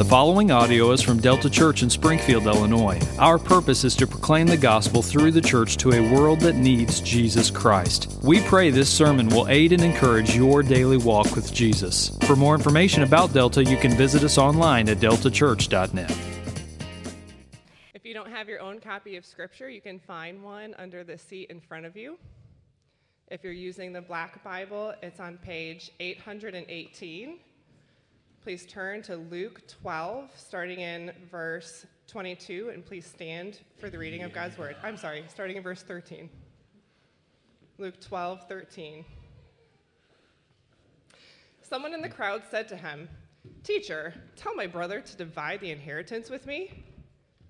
The following audio is from Delta Church in Springfield, Illinois. Our purpose is to proclaim the gospel through the church to a world that needs Jesus Christ. We pray this sermon will aid and encourage your daily walk with Jesus. For more information about Delta, you can visit us online at deltachurch.net. If you don't have your own copy of Scripture, you can find one under the seat in front of you. If you're using the Black Bible, it's on page 818. Please turn to Luke 12, starting in verse 22, and please stand for the reading of God's word. I'm sorry, starting in verse 13. Luke 12, 13. Someone in the crowd said to him, Teacher, tell my brother to divide the inheritance with me.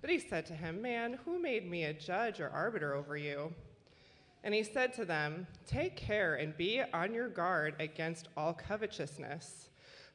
But he said to him, Man, who made me a judge or arbiter over you? And he said to them, Take care and be on your guard against all covetousness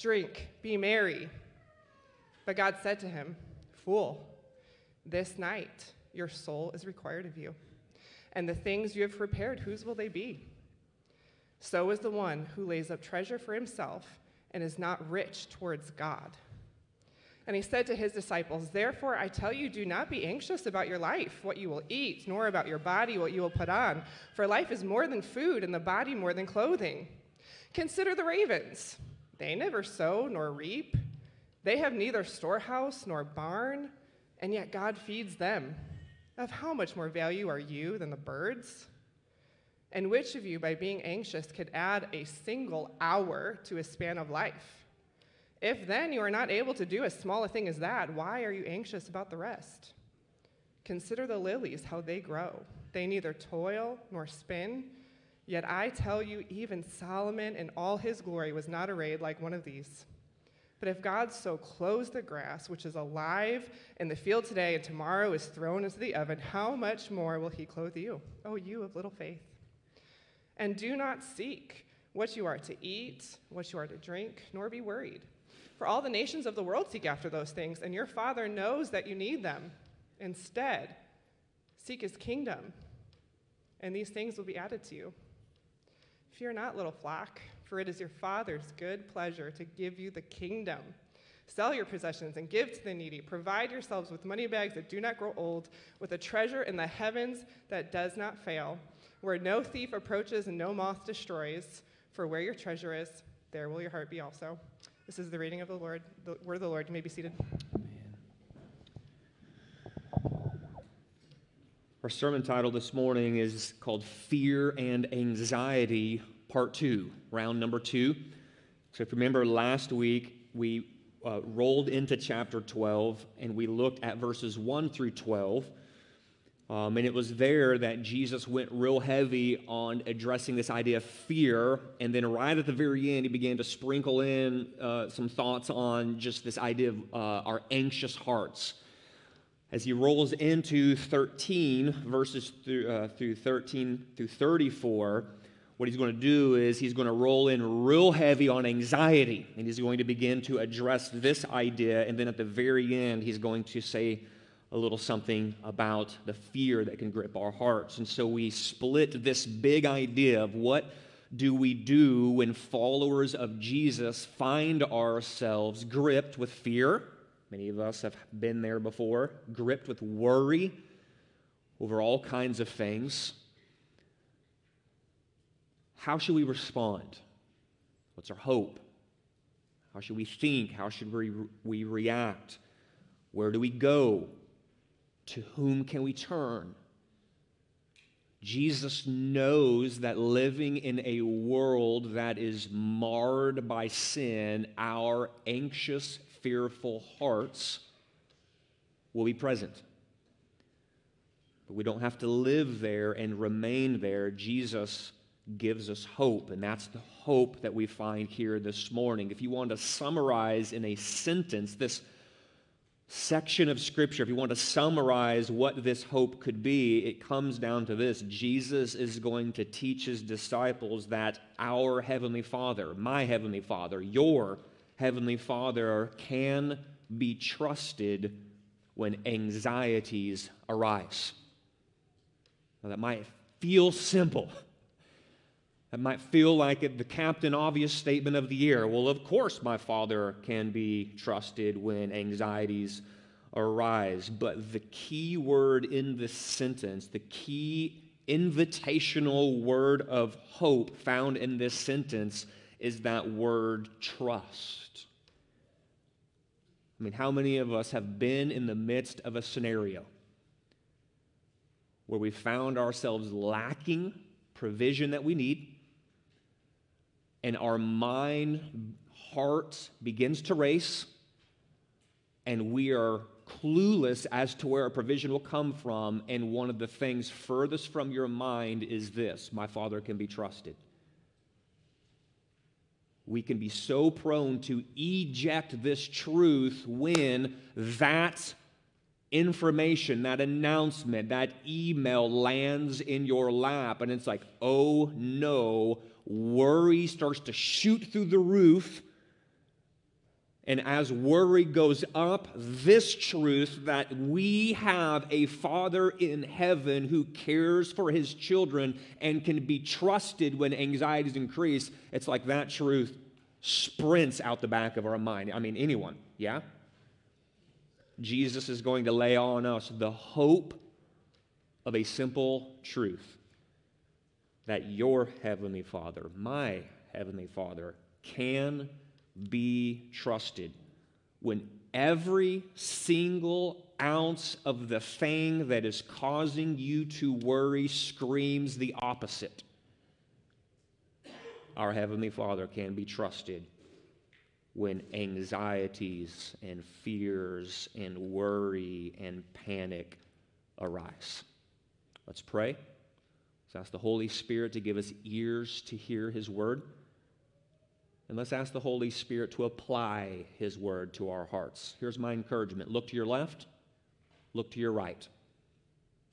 drink, be merry. But God said to him, Fool, this night your soul is required of you. And the things you have prepared, whose will they be? So is the one who lays up treasure for himself and is not rich towards God. And he said to his disciples, Therefore I tell you, do not be anxious about your life, what you will eat, nor about your body, what you will put on. For life is more than food, and the body more than clothing. Consider the ravens. They never sow nor reap. They have neither storehouse nor barn, and yet God feeds them. Of how much more value are you than the birds? And which of you, by being anxious, could add a single hour to a span of life? If then you are not able to do as small a thing as that, why are you anxious about the rest? Consider the lilies, how they grow. They neither toil nor spin. Yet I tell you, even Solomon in all his glory was not arrayed like one of these. But if God so clothes the grass, which is alive in the field today and tomorrow is thrown into the oven, how much more will he clothe you? Oh, you of little faith. And do not seek what you are to eat, what you are to drink, nor be worried. For all the nations of the world seek after those things, and your Father knows that you need them. Instead, seek his kingdom, and these things will be added to you. Fear not, little flock, for it is your Father's good pleasure to give you the kingdom. Sell your possessions and give to the needy. Provide yourselves with money bags that do not grow old, with a treasure in the heavens that does not fail, where no thief approaches and no moth destroys. For where your treasure is, there will your heart be also. This is the reading of the Lord, the word of the Lord. You may be seated. Our sermon title this morning is called Fear and Anxiety, Part 2, round number two. So, if you remember last week, we uh, rolled into chapter 12 and we looked at verses 1 through 12. Um, and it was there that Jesus went real heavy on addressing this idea of fear. And then, right at the very end, he began to sprinkle in uh, some thoughts on just this idea of uh, our anxious hearts as he rolls into 13 verses through, uh, through 13 through 34 what he's going to do is he's going to roll in real heavy on anxiety and he's going to begin to address this idea and then at the very end he's going to say a little something about the fear that can grip our hearts. And so we split this big idea of what do we do when followers of jesus find ourselves gripped with fear Many of us have been there before, gripped with worry over all kinds of things. How should we respond? What's our hope? How should we think? How should we, we react? Where do we go? To whom can we turn? Jesus knows that living in a world that is marred by sin, our anxious fearful hearts will be present. But we don't have to live there and remain there. Jesus gives us hope, and that's the hope that we find here this morning. If you want to summarize in a sentence this section of Scripture, if you want to summarize what this hope could be, it comes down to this Jesus is going to teach his disciples that our Heavenly Father, my Heavenly Father, your Heavenly Father can be trusted when anxieties arise. Now, that might feel simple. That might feel like the captain obvious statement of the year. Well, of course, my father can be trusted when anxieties arise. But the key word in this sentence, the key invitational word of hope found in this sentence is that word trust. I mean, how many of us have been in the midst of a scenario where we found ourselves lacking provision that we need? and our mind, heart begins to race, and we are clueless as to where a provision will come from. And one of the things furthest from your mind is this my Father can be trusted. We can be so prone to eject this truth when that information, that announcement, that email lands in your lap, and it's like, oh no, worry starts to shoot through the roof. And as worry goes up, this truth that we have a Father in heaven who cares for his children and can be trusted when anxieties increase, it's like that truth sprints out the back of our mind. I mean, anyone, yeah? Jesus is going to lay on us the hope of a simple truth that your Heavenly Father, my Heavenly Father, can be trusted when every single ounce of the thing that is causing you to worry screams the opposite. Our Heavenly Father can be trusted when anxieties and fears and worry and panic arise. Let's pray. Let's ask the Holy Spirit to give us ears to hear His word. And let's ask the Holy Spirit to apply His word to our hearts. Here's my encouragement look to your left, look to your right.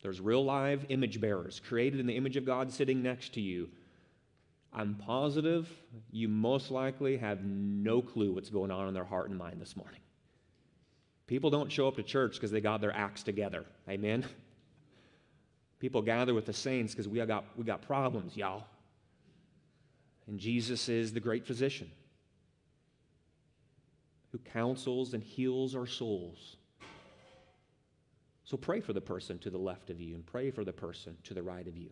There's real live image bearers created in the image of God sitting next to you. I'm positive you most likely have no clue what's going on in their heart and mind this morning. People don't show up to church because they got their acts together. Amen? People gather with the saints because we got, we got problems, y'all. And Jesus is the great physician who counsels and heals our souls. So pray for the person to the left of you and pray for the person to the right of you.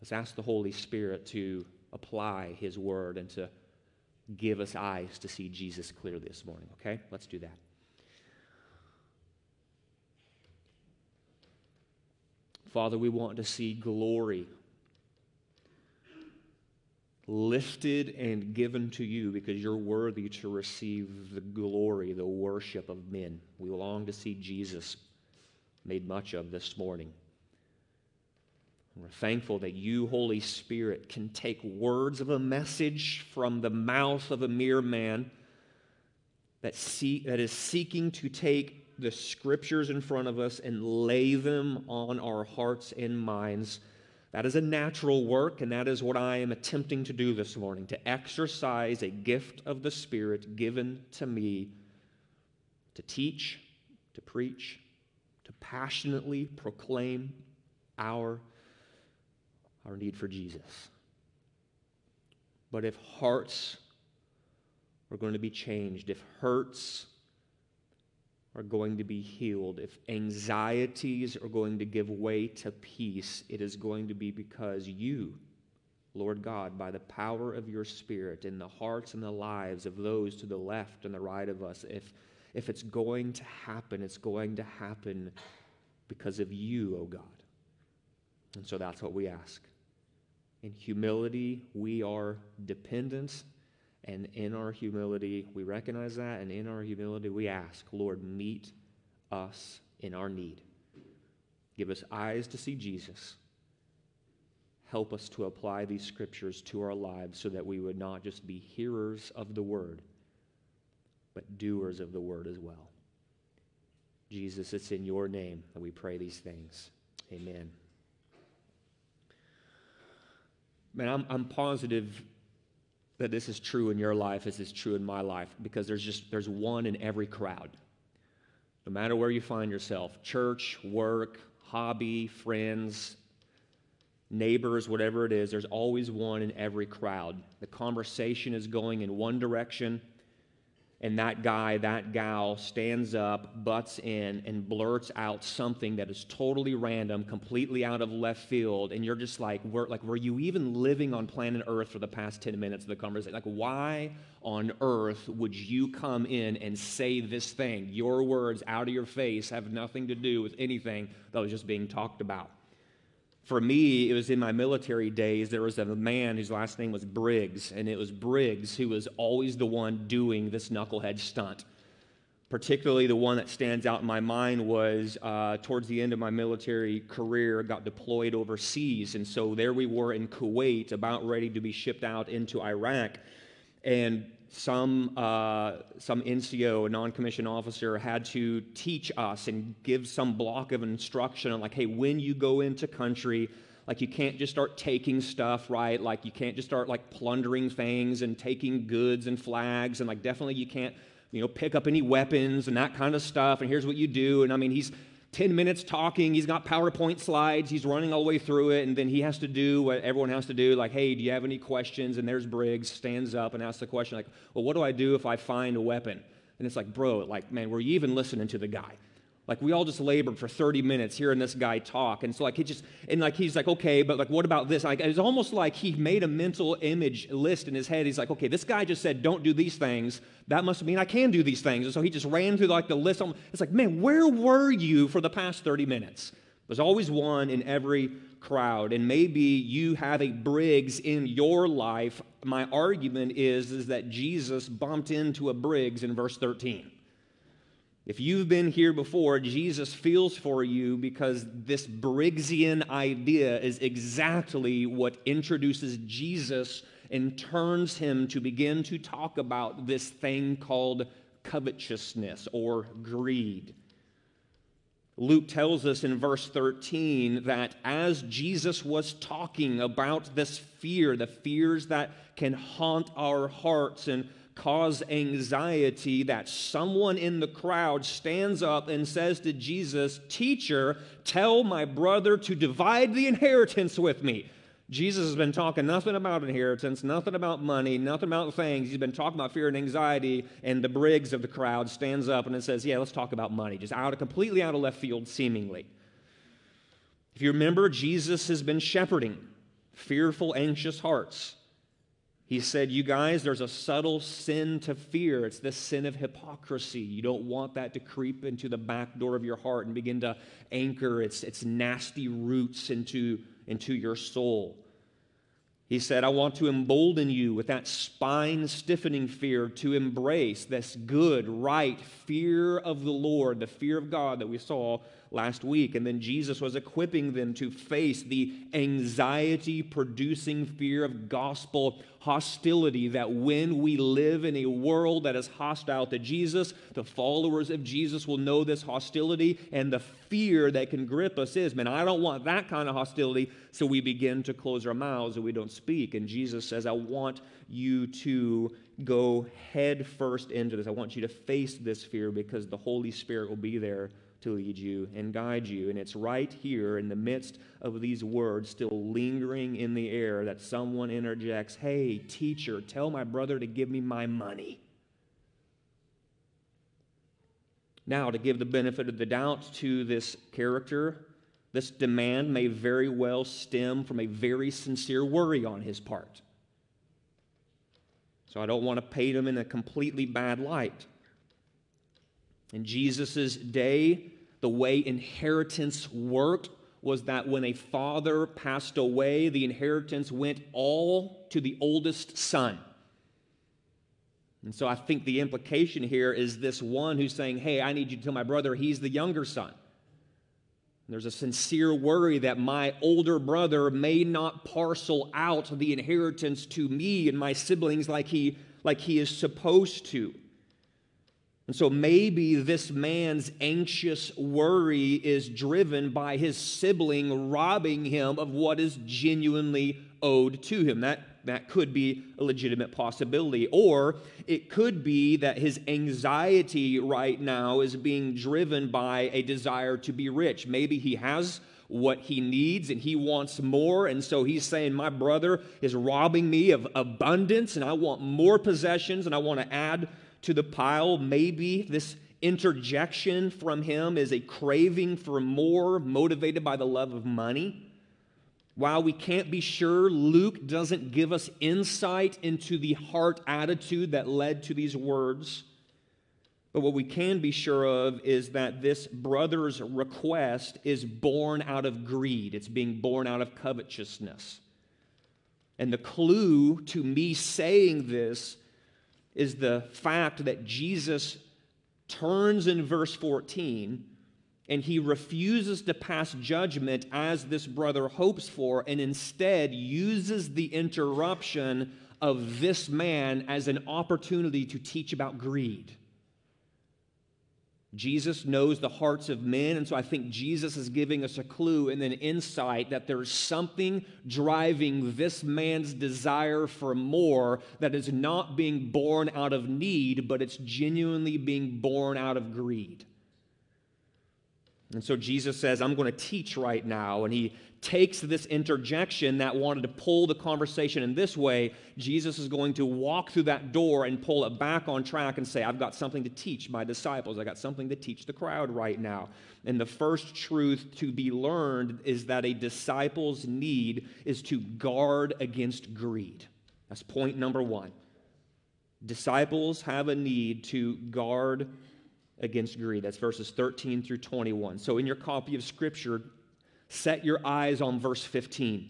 Let's ask the Holy Spirit to apply His word and to give us eyes to see Jesus clearly this morning, okay? Let's do that. Father, we want to see glory lifted and given to you because you're worthy to receive the glory, the worship of men. We long to see Jesus made much of this morning. We're thankful that you, Holy Spirit, can take words of a message from the mouth of a mere man that, see, that is seeking to take the scriptures in front of us and lay them on our hearts and minds. That is a natural work, and that is what I am attempting to do this morning to exercise a gift of the Spirit given to me to teach, to preach, to passionately proclaim our, our need for Jesus. But if hearts are going to be changed, if hurts are going to be healed, if anxieties are going to give way to peace, it is going to be because you, Lord God, by the power of your Spirit in the hearts and the lives of those to the left and the right of us, if, if it's going to happen, it's going to happen because of you, O oh God. And so that's what we ask. In humility, we are dependent and in our humility, we recognize that, and in our humility, we ask, Lord, meet us in our need. Give us eyes to see Jesus. Help us to apply these scriptures to our lives so that we would not just be hearers of the word, but doers of the word as well. Jesus, it's in your name that we pray these things. Amen. Man, I'm, I'm positive that this is true in your life as it's true in my life because there's just there's one in every crowd. No matter where you find yourself church work hobby friends neighbors whatever it is there's always one in every crowd. The conversation is going in one direction and that guy, that gal stands up, butts in, and blurts out something that is totally random, completely out of left field, and you're just like, were, like, were you even living on planet Earth for the past 10 minutes of the conversation? Like, why on earth would you come in and say this thing? Your words out of your face have nothing to do with anything that was just being talked about. For me, it was in my military days, there was a man whose last name was Briggs, and it was Briggs who was always the one doing this knucklehead stunt. Particularly, the one that stands out in my mind was uh, towards the end of my military career, got deployed overseas. And so there we were in Kuwait, about ready to be shipped out into Iraq. And some, uh, some NCO, a non commissioned officer, had to teach us and give some block of instruction on, like, hey, when you go into country, like, you can't just start taking stuff, right? Like, you can't just start, like, plundering things and taking goods and flags. And, like, definitely you can't, you know, pick up any weapons and that kind of stuff. And here's what you do. And I mean, he's 10 minutes talking. He's got PowerPoint slides. He's running all the way through it. And then he has to do what everyone has to do like, hey, do you have any questions? And there's Briggs, stands up and asks the question, like, well, what do I do if I find a weapon? And it's like, bro, like, man, were you even listening to the guy? Like we all just labored for 30 minutes hearing this guy talk. And so like he just and like he's like, okay, but like what about this? Like it's almost like he made a mental image list in his head. He's like, okay, this guy just said don't do these things. That must mean I can do these things. And so he just ran through like the list. It's like, man, where were you for the past 30 minutes? There's always one in every crowd. And maybe you have a Briggs in your life. My argument is, is that Jesus bumped into a Briggs in verse 13. If you've been here before, Jesus feels for you because this Briggsian idea is exactly what introduces Jesus and turns him to begin to talk about this thing called covetousness or greed. Luke tells us in verse 13 that as Jesus was talking about this fear, the fears that can haunt our hearts and cause anxiety that someone in the crowd stands up and says to Jesus, Teacher, tell my brother to divide the inheritance with me. Jesus has been talking nothing about inheritance, nothing about money, nothing about things. He's been talking about fear and anxiety, and the Briggs of the crowd stands up and it says, Yeah, let's talk about money. Just out of completely out of left field, seemingly. If you remember, Jesus has been shepherding fearful, anxious hearts. He said, You guys, there's a subtle sin to fear. It's the sin of hypocrisy. You don't want that to creep into the back door of your heart and begin to anchor its, its nasty roots into, into your soul. He said, I want to embolden you with that spine stiffening fear to embrace this good, right fear of the Lord, the fear of God that we saw last week. And then Jesus was equipping them to face the anxiety producing fear of gospel hostility. That when we live in a world that is hostile to Jesus, the followers of Jesus will know this hostility and the fear that can grip us is, man, I don't want that kind of hostility. So we begin to close our mouths and we don't speak. And Jesus says, I want you to go head first into this. I want you to face this fear because the Holy Spirit will be there to lead you and guide you. And it's right here in the midst of these words, still lingering in the air, that someone interjects, Hey, teacher, tell my brother to give me my money. Now, to give the benefit of the doubt to this character, this demand may very well stem from a very sincere worry on his part. So I don't want to paint him in a completely bad light. In Jesus' day, the way inheritance worked was that when a father passed away, the inheritance went all to the oldest son. And so I think the implication here is this one who's saying, Hey, I need you to tell my brother he's the younger son. And there's a sincere worry that my older brother may not parcel out the inheritance to me and my siblings like he, like he is supposed to. And so maybe this man's anxious worry is driven by his sibling robbing him of what is genuinely owed to him. That, that could be a legitimate possibility. Or it could be that his anxiety right now is being driven by a desire to be rich. Maybe he has what he needs and he wants more. And so he's saying, My brother is robbing me of abundance and I want more possessions and I want to add to the pile. Maybe this interjection from him is a craving for more, motivated by the love of money. While we can't be sure, Luke doesn't give us insight into the heart attitude that led to these words. But what we can be sure of is that this brother's request is born out of greed, it's being born out of covetousness. And the clue to me saying this is the fact that Jesus turns in verse 14 and he refuses to pass judgment as this brother hopes for and instead uses the interruption of this man as an opportunity to teach about greed. Jesus knows the hearts of men, and so I think Jesus is giving us a clue and an insight that there's something driving this man's desire for more that is not being born out of need, but it's genuinely being born out of greed. And so Jesus says, I'm going to teach right now. And he takes this interjection that wanted to pull the conversation in this way. Jesus is going to walk through that door and pull it back on track and say, I've got something to teach my disciples. I've got something to teach the crowd right now. And the first truth to be learned is that a disciple's need is to guard against greed. That's point number one. Disciples have a need to guard against greed. That's verses 13 through 21. So, in your copy of Scripture, set your eyes on verse 15.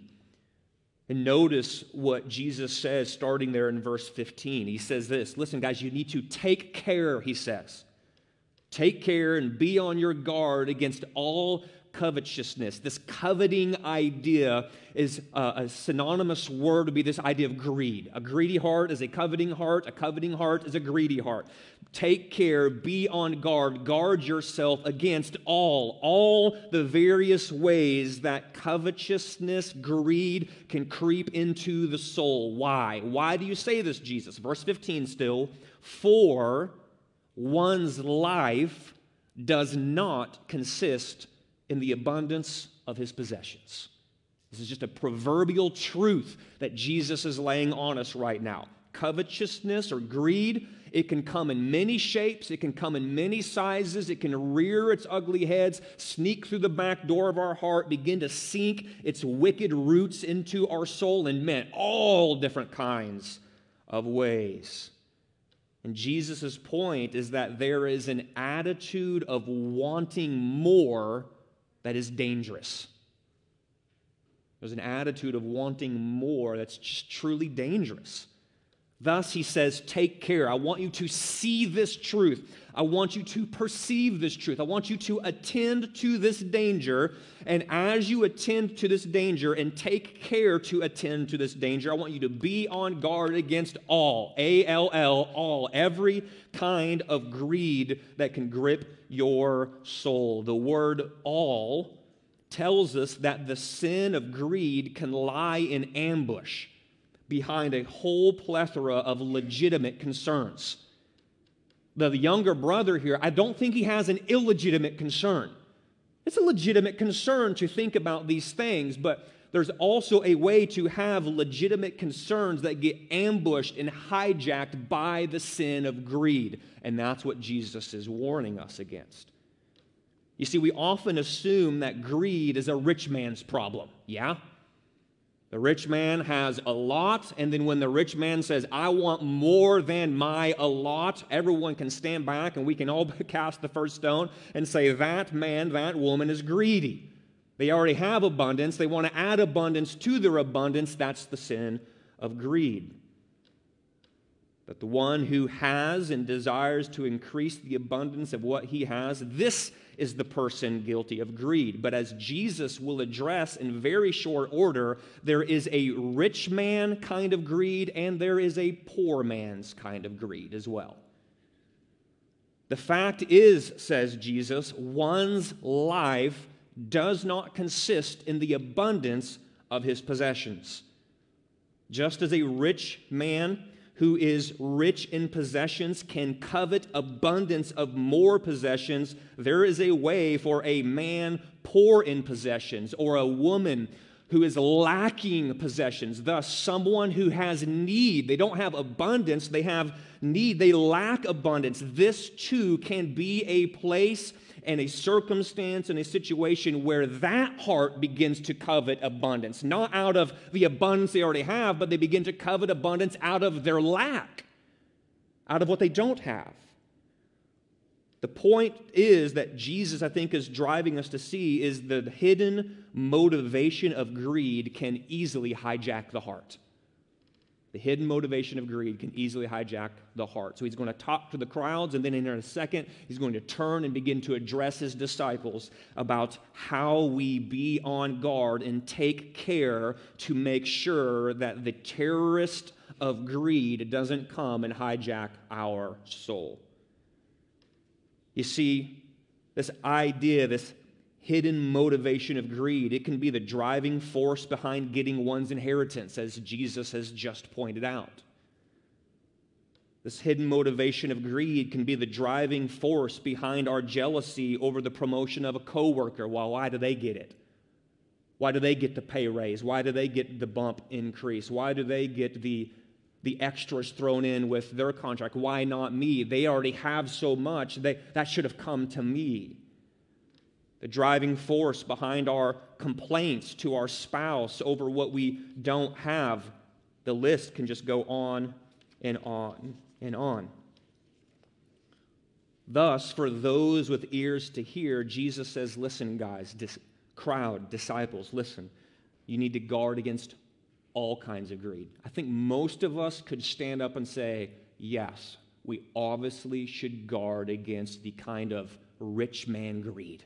And notice what Jesus says starting there in verse 15. He says this Listen, guys, you need to take care, he says. Take care and be on your guard against all covetousness. This coveting idea is a, a, synonymous word to be this idea of greed. A greedy heart is a coveting heart, a coveting heart is a greedy heart. Take care, be on guard, guard yourself against all, all the various ways that covetousness, greed can creep into the soul. Why? Why do you say this, Jesus? Verse 15 still, for one's life does not consist in the abundance of his possessions. This is just a proverbial truth that Jesus is laying on us right now. Covetousness or greed, it can come in many shapes, it can come in many sizes, it can rear its ugly heads, sneak through the back door of our heart, begin to sink its wicked roots into our soul, and meant all different kinds of ways. And Jesus' point is that there is an attitude of wanting more that is dangerous. There's an attitude of wanting more that's truly dangerous. Thus, he says, Take care. I want you to see this truth. I want you to perceive this truth. I want you to attend to this danger. And as you attend to this danger and take care to attend to this danger, I want you to be on guard against all, A L L, all, every kind of greed that can grip your soul. The word all tells us that the sin of greed can lie in ambush behind a whole plethora of legitimate concerns. The younger brother here, I don't think he has an illegitimate concern. It's a legitimate concern to think about these things, but there's also a way to have legitimate concerns that get ambushed and hijacked by the sin of greed. And that's what Jesus is warning us against. You see, we often assume that greed is a rich man's problem. Yeah? The rich man has a lot, and then when the rich man says, I want more than my a lot, everyone can stand back and we can all cast the first stone and say, That man, that woman is greedy. They already have abundance. They want to add abundance to their abundance. That's the sin of greed. But the one who has and desires to increase the abundance of what he has, this is the person guilty of greed. But as Jesus will address in very short order, there is a rich man kind of greed and there is a poor man's kind of greed as well. The fact is, says Jesus, one's life does not consist in the abundance of his possessions. Just as a rich man who is rich in possessions can covet abundance of more possessions, there is a way for a man poor in possessions or a woman who is lacking possessions, thus, someone who has need. They don't have abundance, they have need, they lack abundance. This too can be a place and a circumstance and a situation where that heart begins to covet abundance, not out of the abundance they already have, but they begin to covet abundance out of their lack, out of what they don't have. The point is that Jesus, I think, is driving us to see is the hidden motivation of greed can easily hijack the heart. The hidden motivation of greed can easily hijack the heart. So he's going to talk to the crowds, and then in a second, he's going to turn and begin to address his disciples about how we be on guard and take care to make sure that the terrorist of greed doesn't come and hijack our soul. You see, this idea, this hidden motivation of greed, it can be the driving force behind getting one's inheritance, as Jesus has just pointed out. This hidden motivation of greed can be the driving force behind our jealousy over the promotion of a coworker. Well, why do they get it? Why do they get the pay raise? Why do they get the bump increase? Why do they get the the extras thrown in with their contract. Why not me? They already have so much. They, that should have come to me. The driving force behind our complaints to our spouse over what we don't have, the list can just go on and on and on. Thus, for those with ears to hear, Jesus says, Listen, guys, dis- crowd, disciples, listen. You need to guard against all kinds of greed. I think most of us could stand up and say, yes, we obviously should guard against the kind of rich man greed.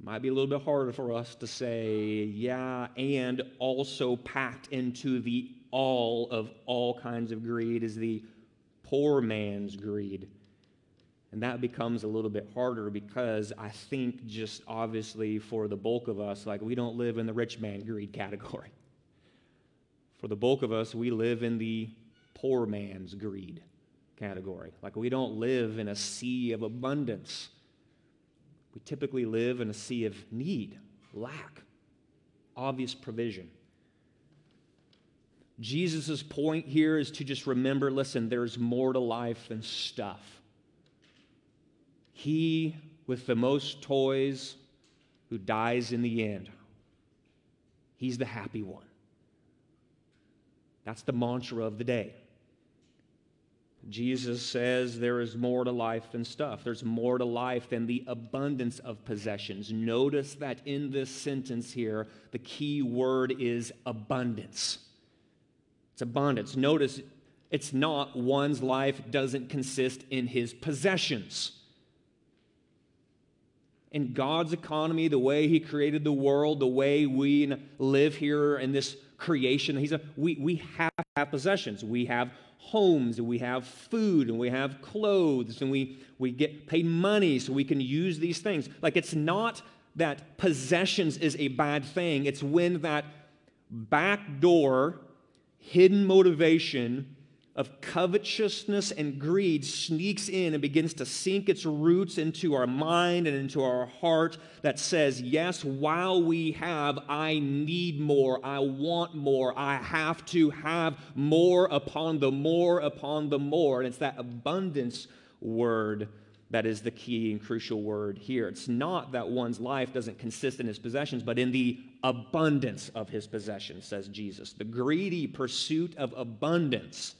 Might be a little bit harder for us to say, yeah, and also packed into the all of all kinds of greed is the poor man's greed. And that becomes a little bit harder because I think, just obviously, for the bulk of us, like we don't live in the rich man greed category. For the bulk of us, we live in the poor man's greed category. Like we don't live in a sea of abundance. We typically live in a sea of need, lack, obvious provision. Jesus' point here is to just remember listen, there's more to life than stuff. He with the most toys who dies in the end. He's the happy one. That's the mantra of the day. Jesus says there is more to life than stuff. There's more to life than the abundance of possessions. Notice that in this sentence here, the key word is abundance. It's abundance. Notice it's not one's life doesn't consist in his possessions in God's economy, the way He created the world, the way we live here in this creation, He's a, we, we have, have possessions. We have homes, and we have food, and we have clothes, and we, we get paid money so we can use these things. Like it's not that possessions is a bad thing, it's when that back door, hidden motivation, of covetousness and greed sneaks in and begins to sink its roots into our mind and into our heart that says, Yes, while we have, I need more, I want more, I have to have more upon the more upon the more. And it's that abundance word that is the key and crucial word here. It's not that one's life doesn't consist in his possessions, but in the abundance of his possessions, says Jesus. The greedy pursuit of abundance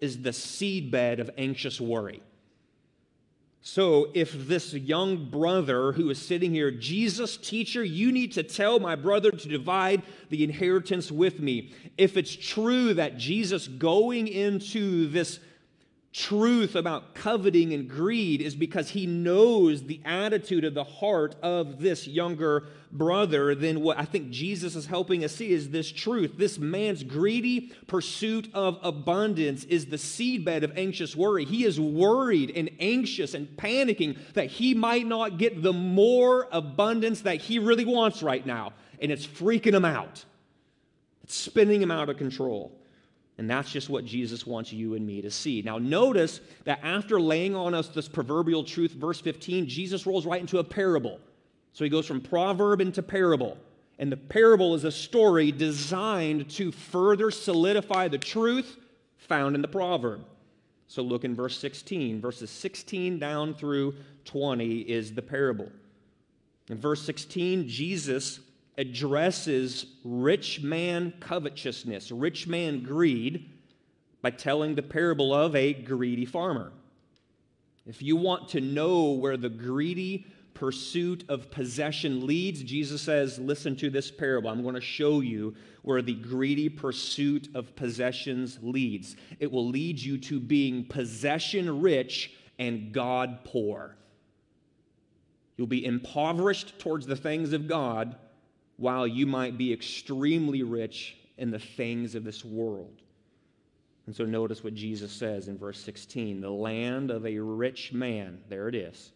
is the seedbed of anxious worry. So, if this young brother who is sitting here, Jesus, teacher, you need to tell my brother to divide the inheritance with me. If it's true that Jesus going into this truth about coveting and greed is because he knows the attitude of the heart of this younger brother then what i think jesus is helping us see is this truth. This man's greedy pursuit of abundance is the seedbed of anxious worry. He is worried and anxious and panicking that he might not get the more abundance that he really wants right now. And it's freaking him out. It's spinning him out of control and that's just what Jesus wants you and me to see. Now, notice that after laying on us this proverbial truth, verse 15, Jesus rolls right into a parable. So he goes from proverb into parable. And the parable is a story designed to further solidify the truth found in the proverb. So look in verse 16. Verses 16 down through 20 is the parable. In verse 16, Jesus addresses rich man covetousness, rich man greed, by telling the parable of a greedy farmer. If you want to know where the greedy pursuit of possession leads, Jesus says, Listen to this parable. I'm going to show you where the greedy pursuit of possessions leads. It will lead you to being possession rich and God poor. You'll be impoverished towards the things of God while you might be extremely rich in the things of this world. And so notice what Jesus says in verse 16 the land of a rich man, there it is,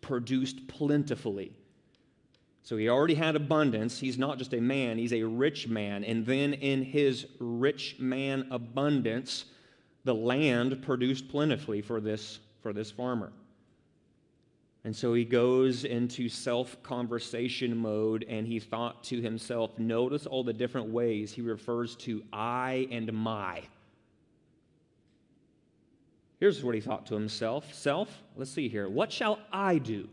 produced plentifully. So he already had abundance. He's not just a man, he's a rich man. And then in his rich man abundance, the land produced plentifully for this, for this farmer. And so he goes into self conversation mode and he thought to himself, notice all the different ways he refers to I and my. Here's what he thought to himself Self, let's see here. What shall I do?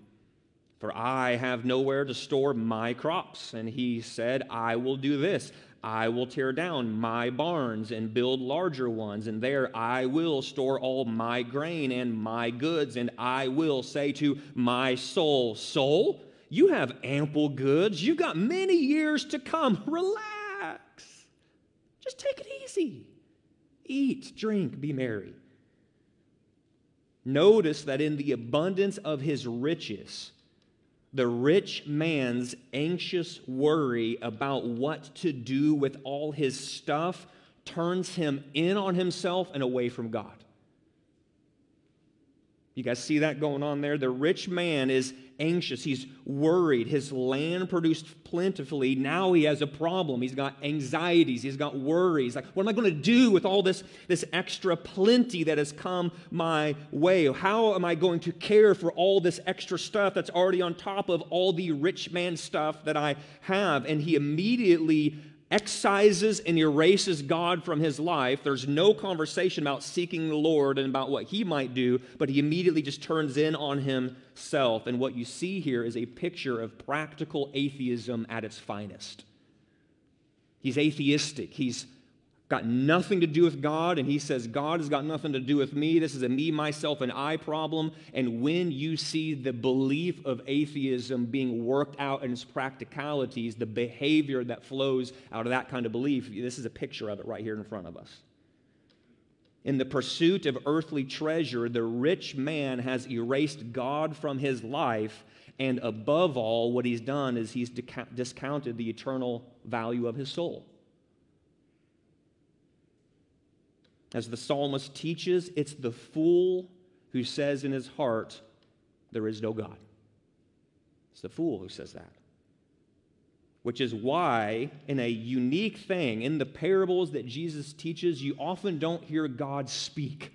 For I have nowhere to store my crops. And he said, I will do this. I will tear down my barns and build larger ones, and there I will store all my grain and my goods, and I will say to my soul, Soul, you have ample goods. You've got many years to come. Relax. Just take it easy. Eat, drink, be merry. Notice that in the abundance of his riches, the rich man's anxious worry about what to do with all his stuff turns him in on himself and away from God. You guys see that going on there? The rich man is anxious. He's worried. His land produced plentifully. Now he has a problem. He's got anxieties. He's got worries. Like, what am I going to do with all this, this extra plenty that has come my way? How am I going to care for all this extra stuff that's already on top of all the rich man stuff that I have? And he immediately excises and erases God from his life. There's no conversation about seeking the Lord and about what he might do, but he immediately just turns in on himself. And what you see here is a picture of practical atheism at its finest. He's atheistic. He's got nothing to do with God, and he says, God has got nothing to do with me. This is a me, myself, and I problem. And when you see the belief of atheism being worked out in its practicalities, the behavior that flows out of that kind of belief, this is a picture of it right here in front of us. In the pursuit of earthly treasure, the rich man has erased God from his life. And above all, what he's done is he's discounted the eternal value of his soul. As the psalmist teaches, it's the fool who says in his heart, There is no God. It's the fool who says that. Which is why, in a unique thing, in the parables that Jesus teaches, you often don't hear God speak,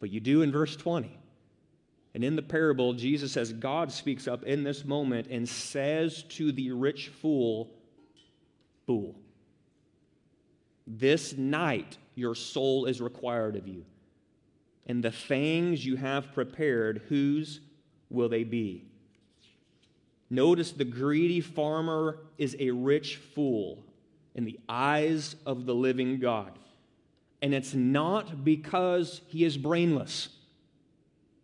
but you do in verse 20. And in the parable, Jesus says, God speaks up in this moment and says to the rich fool, Fool, this night your soul is required of you. And the things you have prepared, whose will they be? Notice the greedy farmer is a rich fool in the eyes of the living God. And it's not because he is brainless.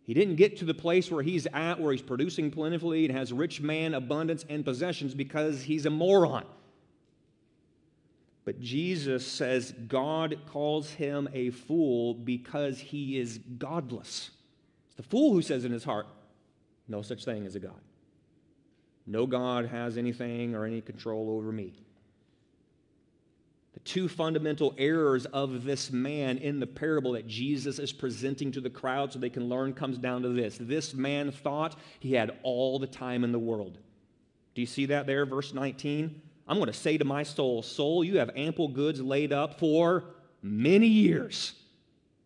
He didn't get to the place where he's at, where he's producing plentifully and has rich man abundance and possessions because he's a moron. But Jesus says God calls him a fool because he is godless. It's the fool who says in his heart, No such thing as a God. No God has anything or any control over me. The two fundamental errors of this man in the parable that Jesus is presenting to the crowd so they can learn comes down to this. This man thought he had all the time in the world. Do you see that there, verse 19? I'm going to say to my soul, Soul, you have ample goods laid up for many years.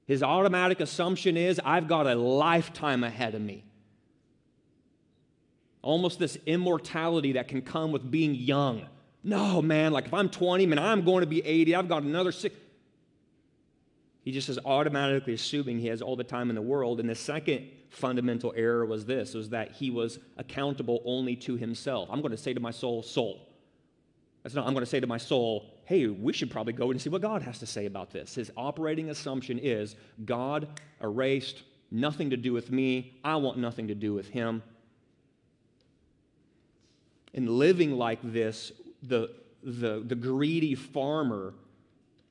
His automatic assumption is, I've got a lifetime ahead of me. Almost this immortality that can come with being young. No, man, like if I'm 20, man, I'm going to be 80. I've got another six. He just is automatically assuming he has all the time in the world. And the second fundamental error was this was that he was accountable only to himself. I'm going to say to my soul, soul. That's not, I'm going to say to my soul, hey, we should probably go and see what God has to say about this. His operating assumption is God erased, nothing to do with me. I want nothing to do with him. In living like this, the, the, the greedy farmer,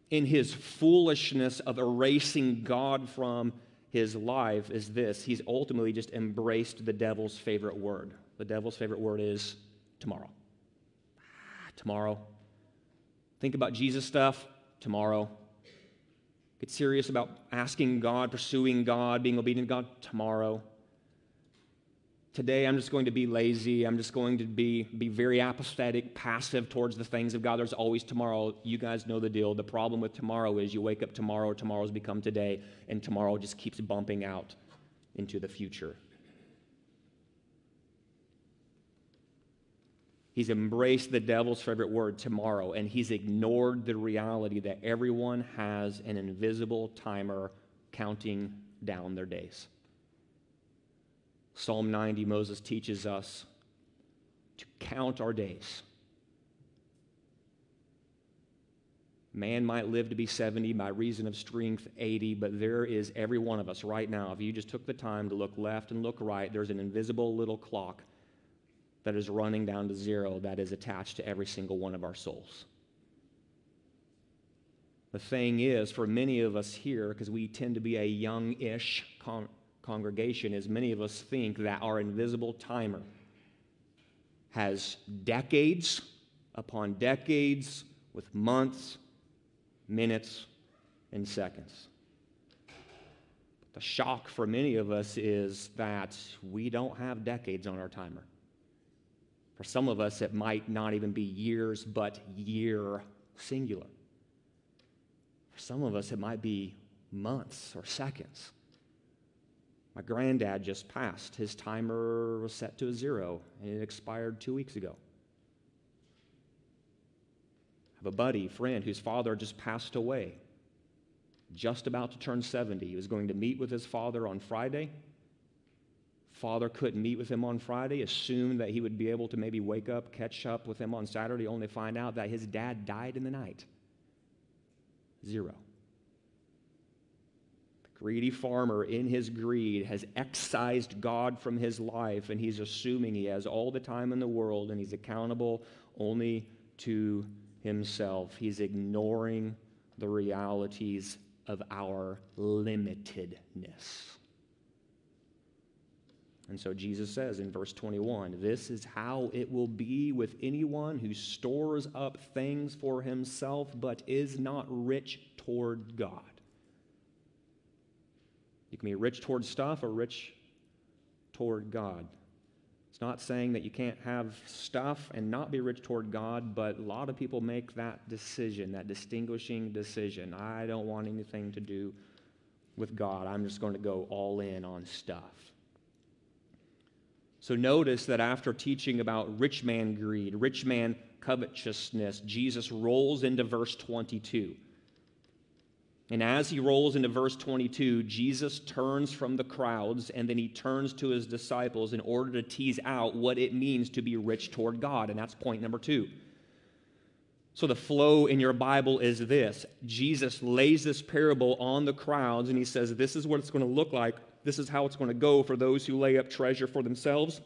in his foolishness of erasing God from his life, is this he's ultimately just embraced the devil's favorite word. The devil's favorite word is tomorrow. Tomorrow. Think about Jesus stuff tomorrow. Get serious about asking God, pursuing God, being obedient to God tomorrow today I'm just going to be lazy. I'm just going to be, be very apathetic, passive towards the things of God. There's always tomorrow. You guys know the deal. The problem with tomorrow is you wake up tomorrow, tomorrow's become today, and tomorrow just keeps bumping out into the future. He's embraced the devil's favorite word, tomorrow, and he's ignored the reality that everyone has an invisible timer counting down their days. Psalm 90, Moses teaches us to count our days. Man might live to be 70 by reason of strength, 80, but there is every one of us right now. If you just took the time to look left and look right, there's an invisible little clock that is running down to zero that is attached to every single one of our souls. The thing is, for many of us here, because we tend to be a young ish con- congregation is many of us think that our invisible timer has decades upon decades with months, minutes, and seconds. The shock for many of us is that we don't have decades on our timer. For some of us, it might not even be years, but year singular. For some of us, it might be months or seconds. My granddad just passed. His timer was set to a zero, and it expired two weeks ago. I have a buddy, friend, whose father just passed away, just about to turn 70. He was going to meet with his father on Friday. Father couldn't meet with him on Friday, assumed that he would be able to maybe wake up, catch up with him on Saturday, only find out that his dad died in the night. Zero The greedy farmer, in his greed, has excised God from his life, and he's assuming he has all the time in the world and he's accountable only to himself. He's ignoring the realities of our limitedness. And so Jesus says in verse 21 this is how it will be with anyone who stores up things for himself but is not rich toward God. You can be rich toward stuff or rich toward God. It's not saying that you can't have stuff and not be rich toward God, but a lot of people make that decision, that distinguishing decision. I don't want anything to do with God. I'm just going to go all in on stuff. So notice that after teaching about rich man greed, rich man covetousness, Jesus rolls into verse 22. And as he rolls into verse 22, Jesus turns from the crowds and then he turns to his disciples in order to tease out what it means to be rich toward God. And that's point number two. So the flow in your Bible is this Jesus lays this parable on the crowds and he says, This is what it's going to look like. This is how it's going to go for those who lay up treasure for themselves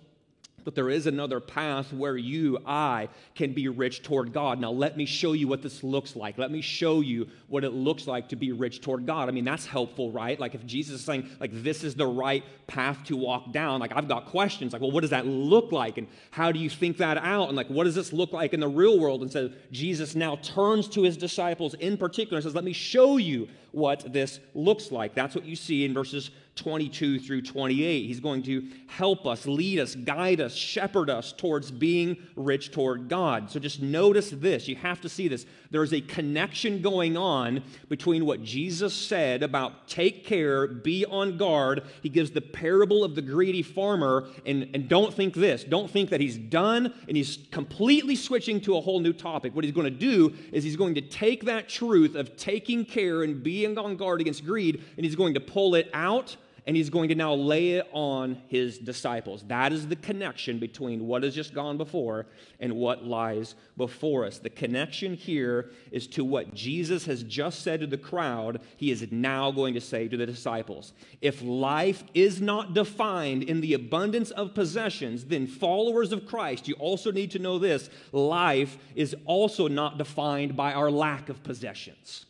But there is another path where you, I, can be rich toward God. Now, let me show you what this looks like. Let me show you what it looks like to be rich toward God. I mean, that's helpful, right? Like, if Jesus is saying, like, this is the right path to walk down, like, I've got questions. Like, well, what does that look like? And how do you think that out? And, like, what does this look like in the real world? And so, Jesus now turns to his disciples in particular and says, let me show you what this looks like. That's what you see in verses 22 through 28. He's going to help us, lead us, guide us, shepherd us towards being rich toward God. So just notice this. You have to see this. There's a connection going on between what Jesus said about take care, be on guard. He gives the parable of the greedy farmer. And, and don't think this. Don't think that he's done and he's completely switching to a whole new topic. What he's going to do is he's going to take that truth of taking care and being on guard against greed and he's going to pull it out and he's going to now lay it on his disciples. That is the connection between what has just gone before and what lies before us. The connection here is to what Jesus has just said to the crowd, he is now going to say to the disciples. If life is not defined in the abundance of possessions, then followers of Christ, you also need to know this life is also not defined by our lack of possessions.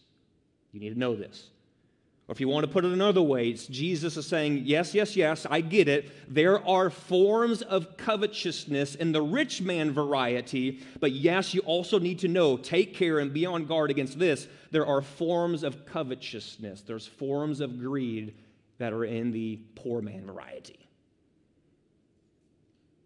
You need to know this. Or if you want to put it another way, it's Jesus is saying, Yes, yes, yes, I get it. There are forms of covetousness in the rich man variety, but yes, you also need to know, take care and be on guard against this. There are forms of covetousness, there's forms of greed that are in the poor man variety.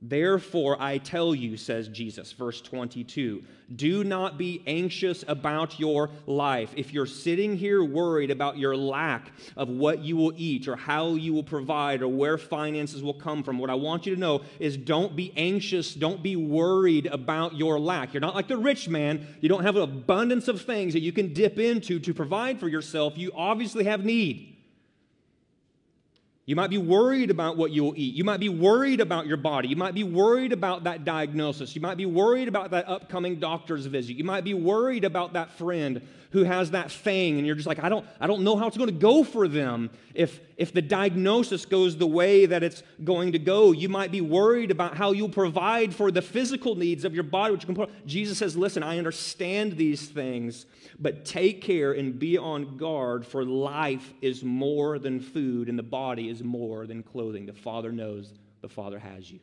Therefore, I tell you, says Jesus, verse 22, do not be anxious about your life. If you're sitting here worried about your lack of what you will eat or how you will provide or where finances will come from, what I want you to know is don't be anxious, don't be worried about your lack. You're not like the rich man. You don't have an abundance of things that you can dip into to provide for yourself. You obviously have need. You might be worried about what you'll eat. You might be worried about your body. You might be worried about that diagnosis. You might be worried about that upcoming doctor's visit. You might be worried about that friend who has that thing and you're just like, I don't, I don't know how it's going to go for them. If, if the diagnosis goes the way that it's going to go, you might be worried about how you'll provide for the physical needs of your body, which you can Jesus says, listen, I understand these things, but take care and be on guard, for life is more than food and the body is more than clothing. The Father knows, the Father has you.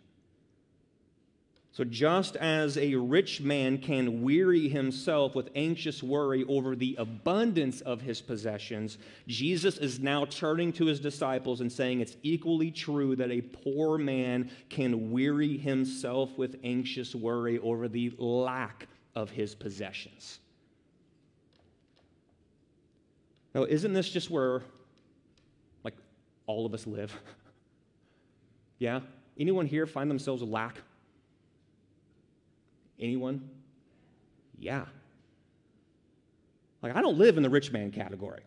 So, just as a rich man can weary himself with anxious worry over the abundance of his possessions, Jesus is now turning to his disciples and saying it's equally true that a poor man can weary himself with anxious worry over the lack of his possessions. Now, isn't this just where, like, all of us live? yeah? Anyone here find themselves lack Anyone? Yeah. Like, I don't live in the rich man category.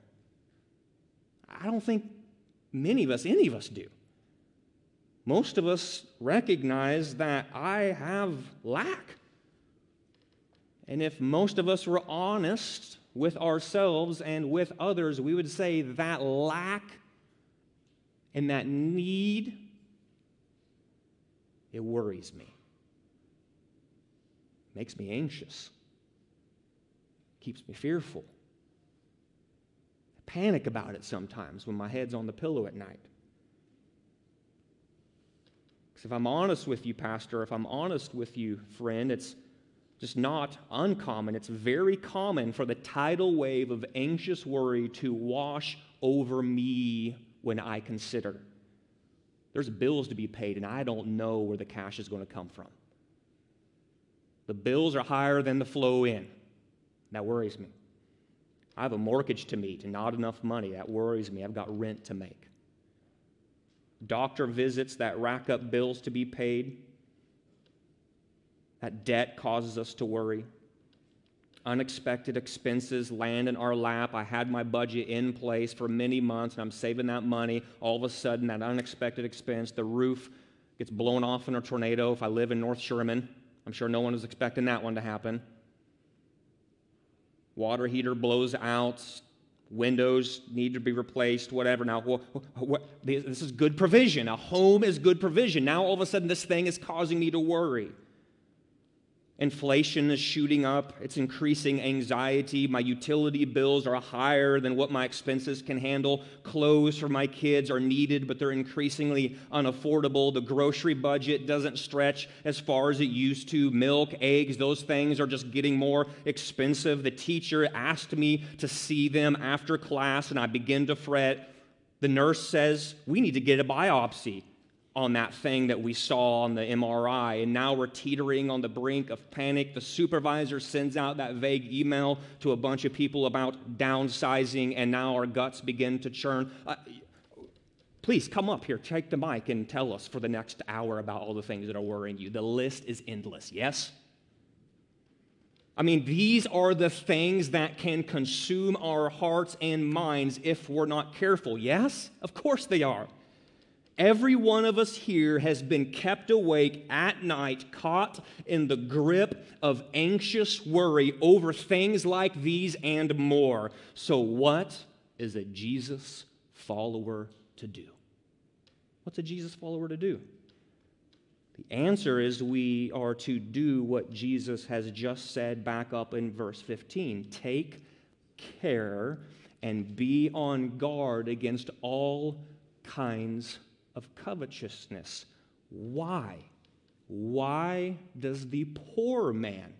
I don't think many of us, any of us do. Most of us recognize that I have lack. And if most of us were honest with ourselves and with others, we would say that lack and that need, it worries me makes me anxious, keeps me fearful. I panic about it sometimes when my head's on the pillow at night. Because if I'm honest with you, Pastor, if I'm honest with you, friend, it's just not uncommon. It's very common for the tidal wave of anxious worry to wash over me when I consider there's bills to be paid and I don't know where the cash is going to come from. The bills are higher than the flow in. That worries me. I have a mortgage to meet and not enough money. That worries me. I've got rent to make. Doctor visits that rack up bills to be paid. That debt causes us to worry. Unexpected expenses land in our lap. I had my budget in place for many months and I'm saving that money. All of a sudden, that unexpected expense, the roof gets blown off in a tornado if I live in North Sherman. I'm sure no one was expecting that one to happen. Water heater blows out, windows need to be replaced, whatever. Now, what, what, this is good provision. A home is good provision. Now, all of a sudden, this thing is causing me to worry. Inflation is shooting up. It's increasing anxiety. My utility bills are higher than what my expenses can handle. Clothes for my kids are needed, but they're increasingly unaffordable. The grocery budget doesn't stretch as far as it used to. Milk, eggs, those things are just getting more expensive. The teacher asked me to see them after class, and I begin to fret. The nurse says, We need to get a biopsy on that thing that we saw on the MRI, and now we're teetering on the brink of panic. The supervisor sends out that vague email to a bunch of people about downsizing, and now our guts begin to churn. Uh, please come up here, take the mic, and tell us for the next hour about all the things that are worrying you. The list is endless, yes? I mean, these are the things that can consume our hearts and minds if we're not careful. Yes? Of course they are. Every one of us here has been kept awake at night, caught in the grip of anxious worry over things like these and more. So, what is a Jesus follower to do? What's a Jesus follower to do? The answer is we are to do what Jesus has just said back up in verse 15 take care and be on guard against all kinds of covetousness. Why? Why does the poor man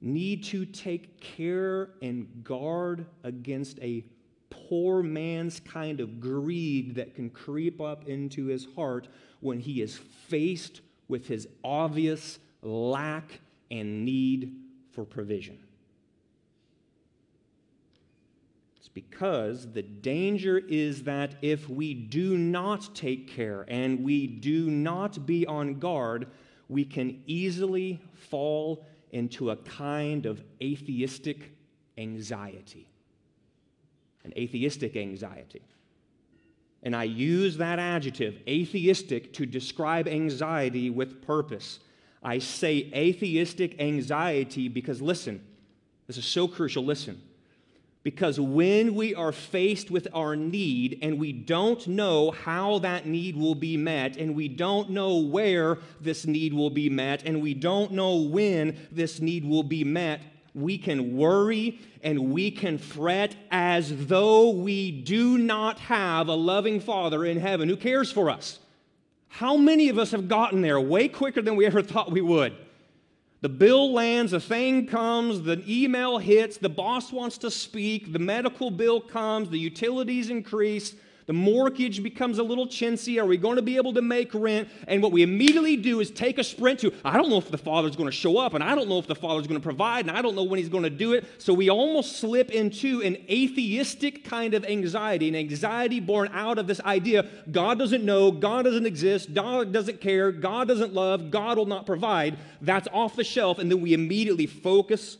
need to take care and guard against a poor man's kind of greed that can creep up into his heart when he is faced with his obvious lack and need for provision? Because the danger is that if we do not take care and we do not be on guard, we can easily fall into a kind of atheistic anxiety. An atheistic anxiety. And I use that adjective, atheistic, to describe anxiety with purpose. I say atheistic anxiety because, listen, this is so crucial. Listen because when we are faced with our need and we don't know how that need will be met, and we don't know where this need will be met, and we don't know when this need will be met, we can worry and we can fret as though we do not have a loving Father in heaven who cares for us. How many of us have gotten there way quicker than we ever thought we would? The bill lands, the thing comes, the email hits, the boss wants to speak, the medical bill comes, the utilities increase, the mortgage becomes a little chintzy. Are we going to be able to make rent? And what we immediately do is take a sprint to, I don't know if the Father's going to show up, and I don't know if the Father's going to provide, and I don't know when He's going to do it. So we almost slip into an atheistic kind of anxiety, an anxiety born out of this idea God doesn't know, God doesn't exist, God doesn't care, God doesn't love, God will not provide. That's off the shelf, and then we immediately focus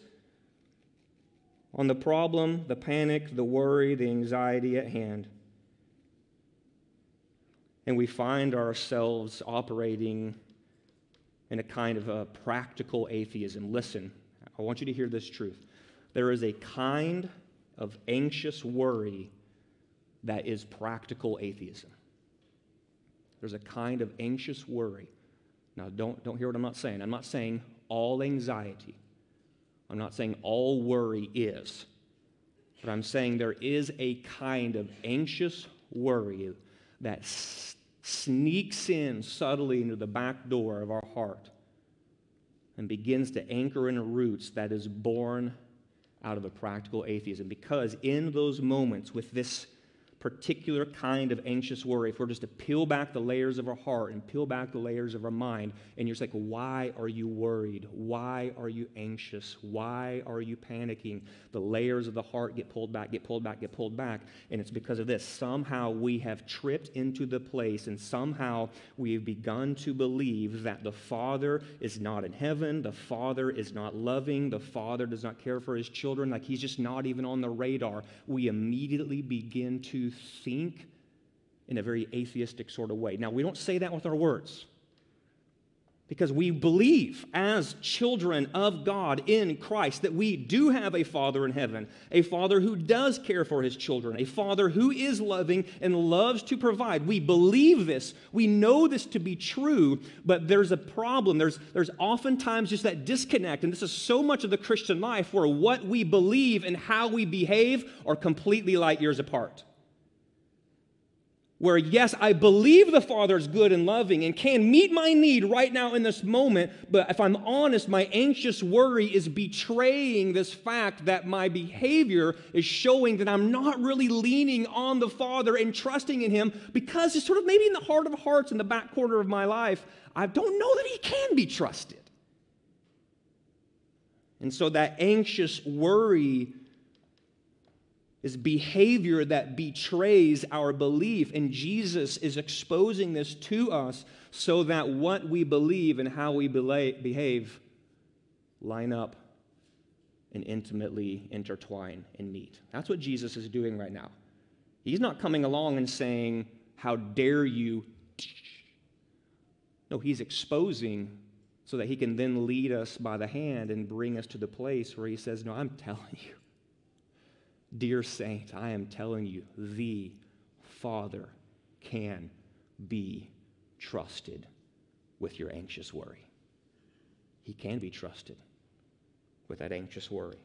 on the problem, the panic, the worry, the anxiety at hand and we find ourselves operating in a kind of a practical atheism. Listen, I want you to hear this truth. There is a kind of anxious worry that is practical atheism. There's a kind of anxious worry. Now, don't, don't hear what I'm not saying. I'm not saying all anxiety. I'm not saying all worry is. But I'm saying there is a kind of anxious worry that sneaks in subtly into the back door of our heart and begins to anchor in roots that is born out of a practical atheism. Because in those moments, with this particular kind of anxious worry, if we're just to peel back the layers of our heart and peel back the layers of our mind, and you're just like, why are you worried? Why are you anxious? Why are you panicking? The layers of the heart get pulled back, get pulled back, get pulled back. And it's because of this. Somehow we have tripped into the place, and somehow we have begun to believe that the Father is not in heaven, the Father is not loving, the Father does not care for his children, like he's just not even on the radar. We immediately begin to think in a very atheistic sort of way. Now, we don't say that with our words, because we believe as children of God in Christ that we do have a Father in heaven, a Father who does care for his children, a Father who is loving and loves to provide. We believe this. We know this to be true, but there's a problem. There's, there's oftentimes just that disconnect, and this is so much of the Christian life where what we believe and how we behave are completely light years apart where, yes, I believe the Father is good and loving and can meet my need right now in this moment, but if I'm honest, my anxious worry is betraying this fact that my behavior is showing that I'm not really leaning on the Father and trusting in Him because it's sort of maybe in the heart of hearts, in the back corner of my life, I don't know that He can be trusted. And so that anxious worry is behavior that betrays our belief. And Jesus is exposing this to us so that what we believe and how we behave line up and intimately intertwine and meet. That's what Jesus is doing right now. He's not coming along and saying, How dare you? No, he's exposing so that he can then lead us by the hand and bring us to the place where he says, No, I'm telling you Dear saint, I am telling you, the Father can be trusted with your anxious worry. He can be trusted with that anxious worry.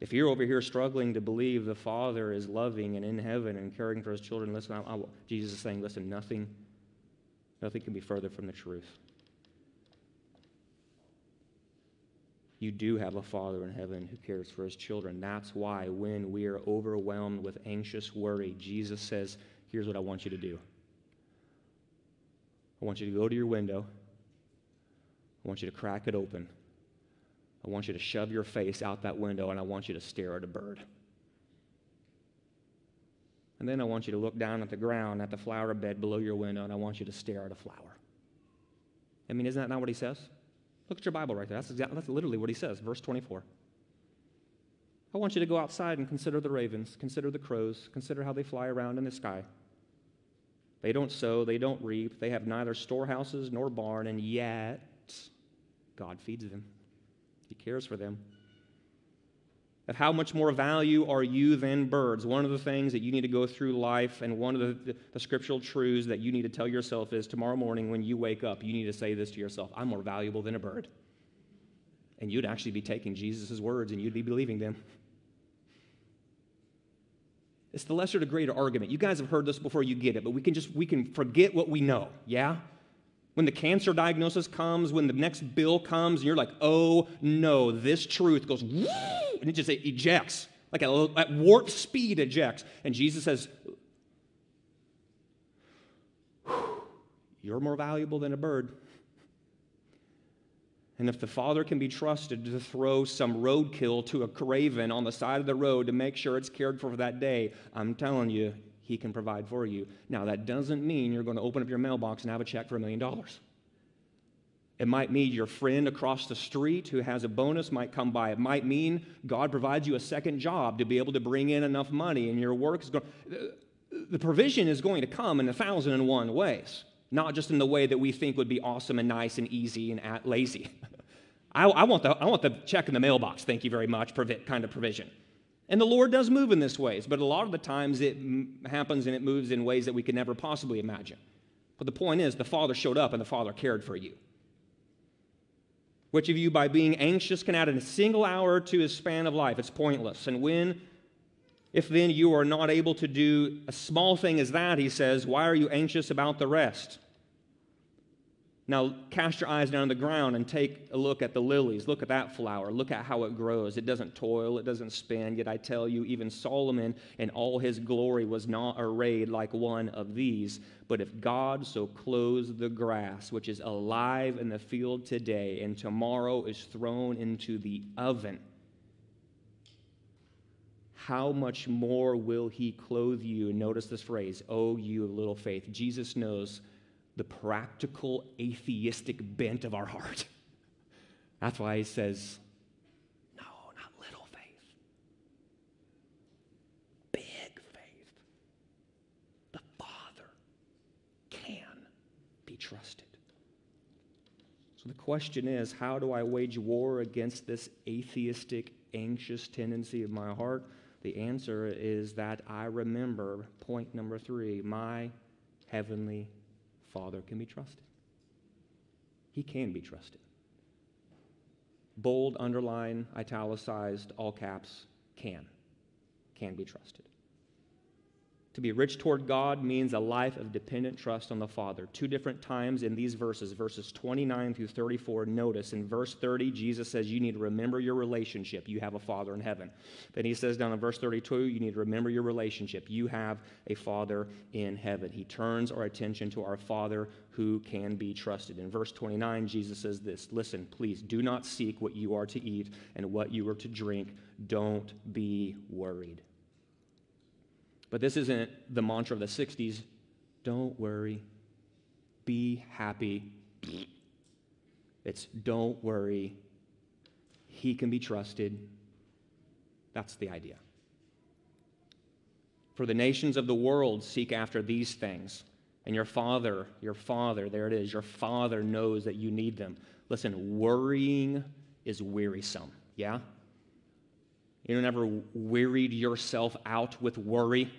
If you're over here struggling to believe the Father is loving and in heaven and caring for his children, listen, I, I, Jesus is saying, listen, nothing, nothing can be further from the truth. You do have a Father in heaven who cares for his children. That's why when we are overwhelmed with anxious worry, Jesus says, Here's what I want you to do I want you to go to your window, I want you to crack it open. I want you to shove your face out that window and I want you to stare at a bird. And then I want you to look down at the ground, at the flower bed below your window, and I want you to stare at a flower. I mean, isn't that not what he says? Look at your Bible right there. That's, exactly, that's literally what he says, verse 24. I want you to go outside and consider the ravens, consider the crows, consider how they fly around in the sky. They don't sow, they don't reap, they have neither storehouses nor barn, and yet God feeds them. He cares for them of how much more value are you than birds. One of the things that you need to go through life, and one of the, the, the, scriptural truths that you need to tell yourself is tomorrow morning when you wake up, you need to say this to yourself I'm more valuable than a bird. And you'd actually be taking Jesus' words and you'd be believing them. It's the lesser to greater argument. You guys have heard this before, you get it, but we can just we can forget what we know, yeah? When the cancer diagnosis comes, when the next bill comes, and you're like, oh no, this truth goes, and it just ejects, like at, at warp speed ejects. And Jesus says, You're more valuable than a bird. And if the father can be trusted to throw some roadkill to a craven on the side of the road to make sure it's cared for for that day, I'm telling you, he can provide for you. Now, that doesn't mean you're going to open up your mailbox and have a check for a million dollars. It might mean your friend across the street who has a bonus might come by. It might mean God provides you a second job to be able to bring in enough money and your work is going the provision is going to come in a thousand and one ways, not just in the way that we think would be awesome and nice and easy and at lazy. I, I, want the, I want the check in the mailbox, thank you very much, kind of provision. And the Lord does move in this ways, but a lot of the times it m- happens and it moves in ways that we could never possibly imagine. But the point is, the Father showed up and the Father cared for you. Which of you, by being anxious, can add a single hour to his span of life? It's pointless. And when, if then you are not able to do a small thing as that, he says, why are you anxious about the rest? Now, cast your eyes down on the ground and take a look at the lilies. Look at that flower. Look at how it grows. It doesn't toil, it doesn't spin. Yet I tell you, even Solomon in all his glory was not arrayed like one of these. But if God so clothes the grass, which is alive in the field today and tomorrow is thrown into the oven, how much more will he clothe you? Notice this phrase, oh, you of little faith. Jesus knows the practical atheistic bent of our heart. That's why he says, no, not little faith, big faith. The Father can be trusted So the question is how do I wage war against this atheistic, anxious tendency of my heart? The answer is that I remember point number three my heavenly Father can be trusted. He can be trusted. Bold, underline, italicized, all caps, can. Can be trusted. To be rich toward God means a life of dependent trust on the Father. Two different times in these verses, verses 29 through 34. Notice in verse 30, Jesus says, You need to remember your relationship. You have a Father in heaven. Then he says down in verse 32, You need to remember your relationship. You have a Father in heaven. He turns our attention to our Father who can be trusted. In verse 29, Jesus says this Listen, please, do not seek what you are to eat and what you are to drink. Don't be worried. But this isn't the mantra of the 60s. Don't worry. Be happy. It's don't worry. He can be trusted. That's the idea. For the nations of the world seek after these things. And your father, your father, there it is, your father knows that you need them. Listen, worrying is wearisome. Yeah? You don't ever wearied yourself out with worry?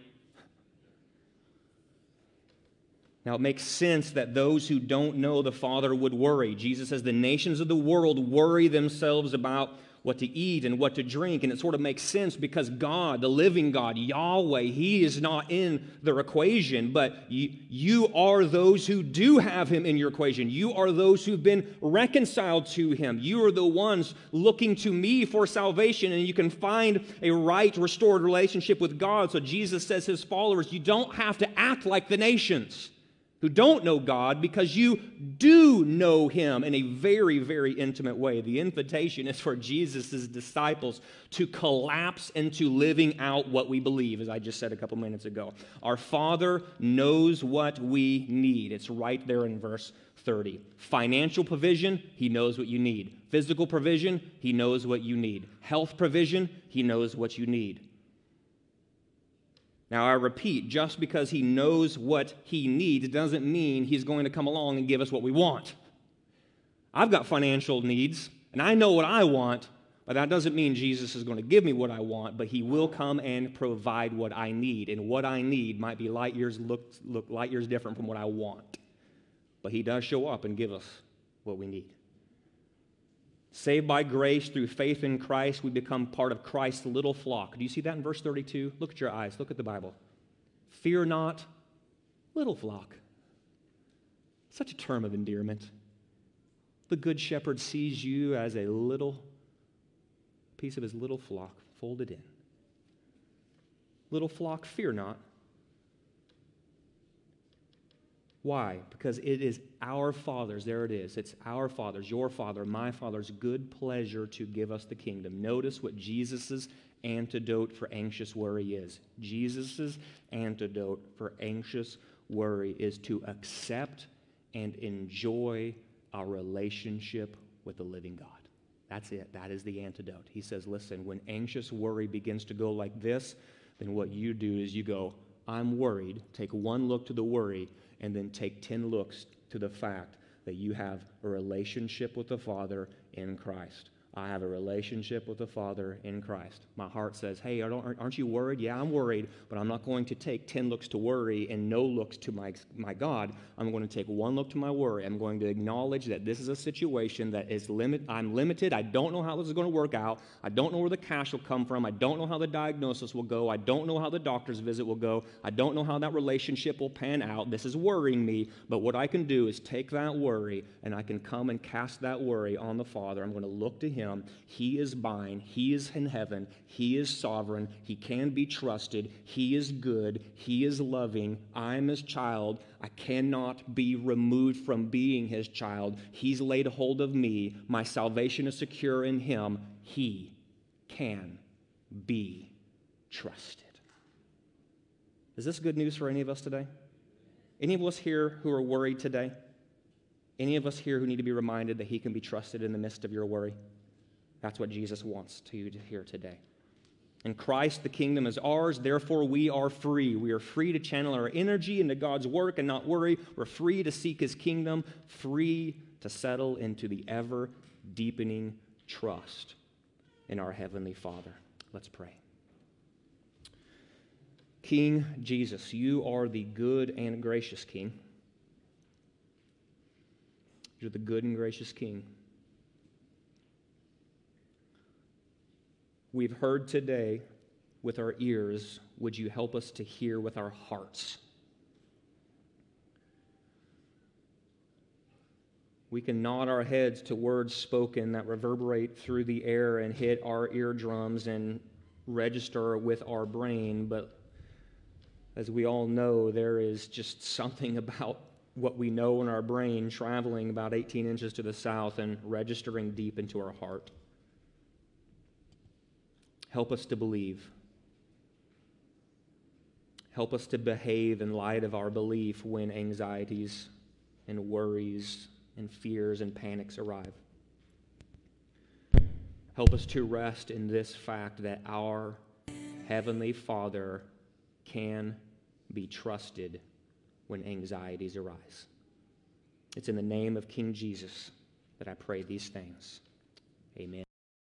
Now, it makes sense that those who don't know the Father would worry. Jesus says the nations of the world worry themselves about what to eat and what to drink. And it sort of makes sense because God, the living God, Yahweh, He is not in the equation, but you, you are those who do have Him in your equation. You are those who've been reconciled to Him. You are the ones looking to me for salvation, and you can find a right, restored relationship with God. So Jesus says His followers, you don't have to act like the nations who don't know God because you do know Him in a very, very intimate way. The invitation is for Jesus' disciples to collapse into living out what we believe, as I just said a couple minutes ago. Our Father knows what we need. It's right there in verse 30. Financial provision, He knows what you need. Physical provision, He knows what you need. Health provision, He knows what you need. Now, I repeat, just because he knows what he needs doesn't mean he's going to come along and give us what we want. I've got financial needs, and I know what I want, but that doesn't mean Jesus is going to give me what I want, but he will come and provide what I need. And what I need might be light years, look, look light years different from what I want. But he does show up and give us what we need. Saved by grace through faith in Christ, we become part of Christ's little flock. Do you see that in verse 32? Look at your eyes, look at the Bible. Fear not, little flock. Such a term of endearment. The good shepherd sees you as a little piece of his little flock folded in. Little flock, fear not. Why? Because it is our Father's, there it is. It's our Father's, your Father, my Father's good pleasure to give us the kingdom. Notice what Jesus' antidote for anxious worry is. Jesus' antidote for anxious worry is to accept and enjoy our relationship with the living God. That's it. That is the antidote. He says, listen, when anxious worry begins to go like this, then what you do is you go, I'm worried. Take one look to the worry and then take 10 looks to the fact that you have a relationship with the Father in Christ. I have a relationship with the Father in Christ. My heart says, Hey, aren't you worried? Yeah, I'm worried, but I'm not going to take 10 looks to worry and no looks to my, my God. I'm going to take one look to my worry. I'm going to acknowledge that this is a situation that is limit. I'm limited. I don't know how this is going to work out. I don't know where the cash will come from. I don't know how the diagnosis will go. I don't know how the doctor's visit will go. I don't know how that relationship will pan out. This is worrying me, but what I can do is take that worry and I can come and cast that worry on the Father. I'm going to look to Him him. He is mine. He is in heaven. He is sovereign. He can be trusted. He is good. He is loving. I'm his child. I cannot be removed from being his child. He's laid hold of me. My salvation is secure in him. He can be trusted. Is this good news for any of us today? Any of us here who are worried today? Any of us here who need to be reminded that He can be trusted in the midst of your worry? That's what Jesus wants to hear today. In Christ, the kingdom is ours, therefore, we are free. We are free to channel our energy into God's work and not worry. We're free to seek his kingdom, free to settle into the ever deepening trust in our Heavenly Father. Let's pray. King Jesus, you are the good and gracious King. You're the good and gracious King. We've heard today with our ears. Would you help us to hear with our hearts? We can nod our heads to words spoken that reverberate through the air and hit our eardrums and register with our brain, but as we all know, there is just something about what we know in our brain traveling about 18 inches to the south and registering deep into our heart. Help us to believe. Help us to behave in light of our belief when anxieties and worries and fears and panics arrive. Help us to rest in this fact that our Heavenly Father can be trusted when anxieties arise. It's in the name of King Jesus that I pray these things. Amen.